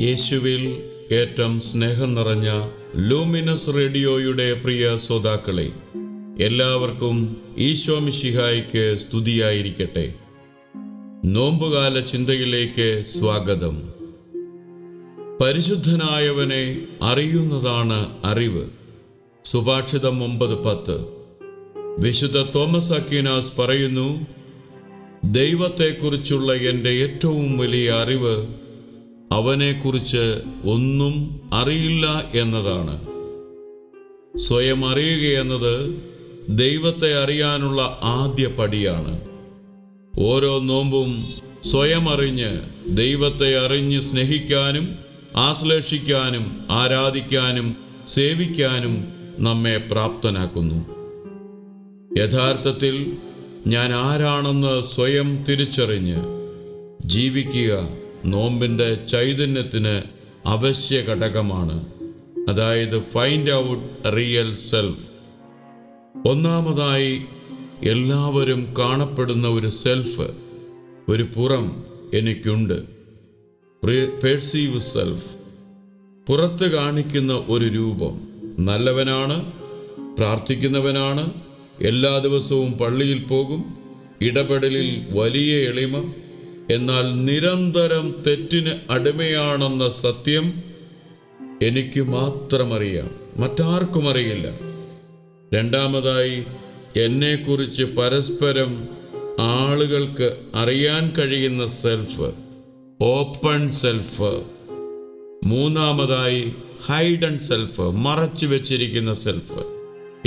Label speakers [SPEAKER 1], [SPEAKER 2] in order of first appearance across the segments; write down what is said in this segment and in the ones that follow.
[SPEAKER 1] യേശുവിൽ ഏറ്റവും സ്നേഹം നിറഞ്ഞ ലൂമിനസ് റേഡിയോയുടെ പ്രിയ ശ്രോതാക്കളെ എല്ലാവർക്കും ഈശോ മിശിഹായ്ക്ക് സ്തുതിയായിരിക്കട്ടെ. നോമ്പുകാല ചിന്തയിലേക്ക് സ്വാഗതം. പരിശുദ്ധനായവനെ അറിയുന്നതാണ് അറിവ്. സുഭാഷിതം ഒമ്പത് പത്ത്. വിശുദ്ധ തോമസ് അക്കീനാസ് പറയുന്നു ദൈവത്തെക്കുറിച്ചുള്ള എന്റെ ഏറ്റവും വലിയ അറിവ് അവനെക്കുറിച്ച് ഒന്നും അറിയില്ല എന്നതാണ്. സ്വയം അറിയുക എന്നത് ദൈവത്തെ അറിയാനുള്ള ആദ്യ പടിയാണ്. ഓരോ നോമ്പും സ്വയം അറിഞ്ഞ് ദൈവത്തെ അറിഞ്ഞ് സ്നേഹിക്കാനും ആശ്ലേഷിക്കാനും ആരാധിക്കാനും സേവിക്കാനും നമ്മെ പ്രാപ്തനാക്കുന്നു. യഥാർത്ഥത്തിൽ ഞാൻ ആരാണെന്ന് സ്വയം തിരിച്ചറിഞ്ഞ് ജീവിക്കുക നോമ്പിന്റെ ചൈതന്യത്തിന് അവശ്യ ഘടകമാണ് അതായത് ഫൈൻഡ് ഔട്ട് റിയൽ സെൽഫ് ഒന്നാമതായി എല്ലാവരും കാണപ്പെടുന്ന ഒരു സെൽഫ് ഒരു പുറം എനിക്കുണ്ട്. പേഴ്സീവ് സെൽഫ് പുറത്ത് കാണിക്കുന്ന ഒരു രൂപം. നല്ലവനാണ് പ്രാർത്ഥിക്കുന്നവനാണ് എല്ലാ ദിവസവും പള്ളിയിൽ പോകും ഇടപെടലിൽ വലിയ എളിമ എന്നാൽ നിരന്തരം തെറ്റിന് അടിമയാണെന്ന സത്യം എനിക്ക് മാത്രമറിയാം. മറ്റാർക്കും അറിയില്ല. രണ്ടാമതായി എന്നെക്കുറിച്ച് പരസ്പരം ആളുകൾക്ക് അറിയാൻ കഴിയുന്ന സെൽഫ് ഓപ്പൺ സെൽഫ്. മൂന്നാമതായി ഹൈഡൻ സെൽഫ് മറച്ചു വെച്ചിരിക്കുന്ന സെൽഫ്.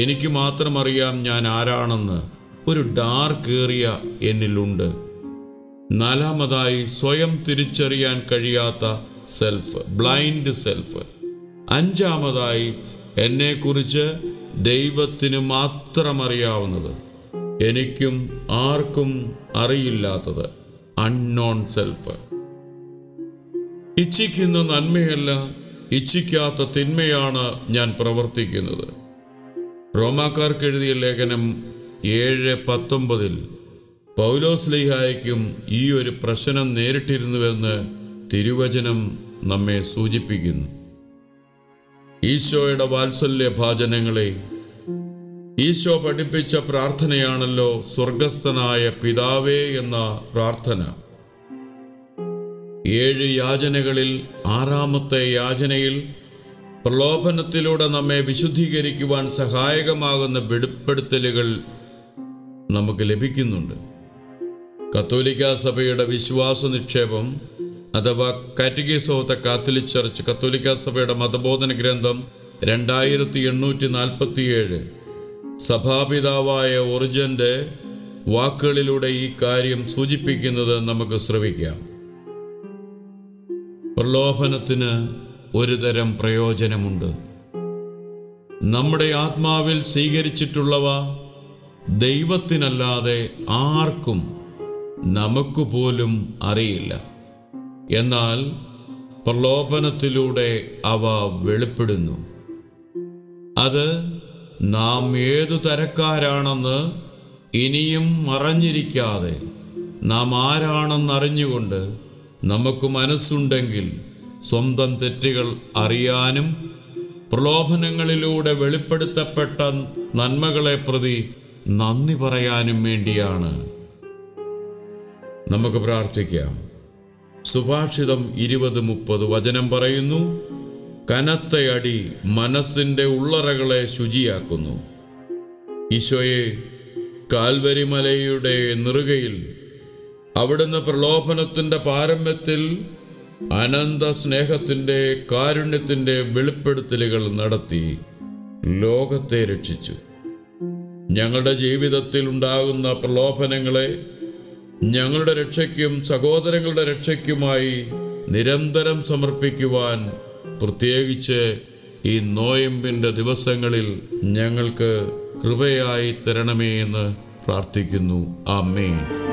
[SPEAKER 1] എനിക്ക് മാത്രം അറിയാം ഞാൻ ആരാണെന്ന്. ഒരു ഡാർക്ക് ഏറിയ എന്നിലുണ്ട്. നാലാമതായി സ്വയം തിരിച്ചറിയാൻ കഴിയാത്ത സെൽഫ് ബ്ലൈൻഡ് സെൽഫ് അഞ്ചാമതായി എന്നെക്കുറിച്ച് ദൈവത്തിന് മാത്രം അറിയാവുന്നത് എനിക്കും ആർക്കും അറിയില്ലാത്തത് അൺനോൺ സെൽഫ് ഇച്ഛിക്കുന്ന നന്മയല്ല ഇച്ഛിക്കാത്ത തിന്മയാണ് ഞാൻ പ്രവർത്തിക്കുന്നത്. റോമാക്കാർക്ക് എഴുതിയ ലേഖനം ഏഴ് പത്തൊമ്പതിൽ പൗലോസ്ലിഹായ്ക്കും ഈ ഒരു പ്രശ്നം നേരിട്ടിരുന്നുവെന്ന് തിരുവചനം നമ്മെ സൂചിപ്പിക്കുന്നു. ഈശോയുടെ വാത്സല്യ ഭാചനങ്ങളെ ഈശോ പഠിപ്പിച്ച പ്രാർത്ഥനയാണല്ലോ സ്വർഗസ്ഥനായ പിതാവേ എന്ന പ്രാർത്ഥന. ഏഴ് യാചനകളിൽ ആറാമത്തെ യാചനയിൽ പ്രലോഭനത്തിലൂടെ നമ്മെ വിശുദ്ധീകരിക്കുവാൻ സഹായകമാകുന്ന വെളിപ്പെടുത്തലുകൾ നമുക്ക് ലഭിക്കുന്നുണ്ട്. കത്തോലിക്ക സഭയുടെ വിശ്വാസ നിക്ഷേപം അഥവാ catechesis of the Catholic church കത്തോലിക്ക സഭയുടെ മതബോധന ഗ്രന്ഥം രണ്ടായിരത്തി എണ്ണൂറ്റി നാൽപ്പത്തിയേഴ് സഭാപിതാവായ ഒറിജന്റെ വാക്കുകളിലൂടെ ഈ കാര്യം സൂചിപ്പിക്കുന്നത് നമുക്ക് ശ്രവിക്കാം. പ്രലോഭനത്തിന് ഒരുതരം പ്രയോജനമുണ്ട്. നമ്മുടെ ആത്മാവിൽ സ്വീകരിച്ചിട്ടുള്ളവ ദൈവത്തിനല്ലാതെ ആർക്കും നമുക്ക് പോലും അറിയില്ല. എന്നാൽ പ്രലോഭനത്തിലൂടെ അവ വെളിപ്പെടുന്നു. അത് നാം ഏതു തരക്കാരാണെന്ന് ഇനിയും മറഞ്ഞിരിക്കാതെ നാം ആരാണെന്ന് അറിഞ്ഞുകൊണ്ട് നമുക്ക് മനസ്സുണ്ടെങ്കിൽ സ്വന്തം തെറ്റുകൾ അറിയാനും പ്രലോഭനങ്ങളിലൂടെ വെളിപ്പെടുത്തപ്പെട്ട നന്മകളെ പ്രതി നന്ദി പറയാനും വേണ്ടിയാണ്. നമുക്ക് പ്രാർത്ഥിക്കാം. സുഭാഷിതം ഇരുപത് മുപ്പത് വചനം പറയുന്നു. കനത്തയടി മനസ്സിന്റെ ഉള്ളറകളെ ശുചിയാക്കുന്നു. ഈശോയെ കാൽവരിമലയുടെ നെറുകയിൽ അവിടുന്ന് പ്രലോഭനത്തിന്റെ പാരമ്യത്തിൽ അനന്ത സ്നേഹത്തിന്റെ കാരുണ്യത്തിന്റെ വെളിപ്പെടുത്തലുകൾ നടത്തി ലോകത്തെ രക്ഷിച്ചു. ഞങ്ങളുടെ ജീവിതത്തിൽ ഉണ്ടാകുന്ന പ്രലോഭനങ്ങളെ ഞങ്ങളുടെ രക്ഷയ്ക്കും സഹോദരങ്ങളുടെ രക്ഷയ്ക്കുമായി നിരന്തരം സമർപ്പിക്കുവാൻ പ്രത്യേകിച്ച് ഈ നോയമ്പിന്റെ ദിവസങ്ങളിൽ ഞങ്ങൾക്ക് കൃപയായി തരണമേ എന്ന് പ്രാർത്ഥിക്കുന്നു. ആമേൻ.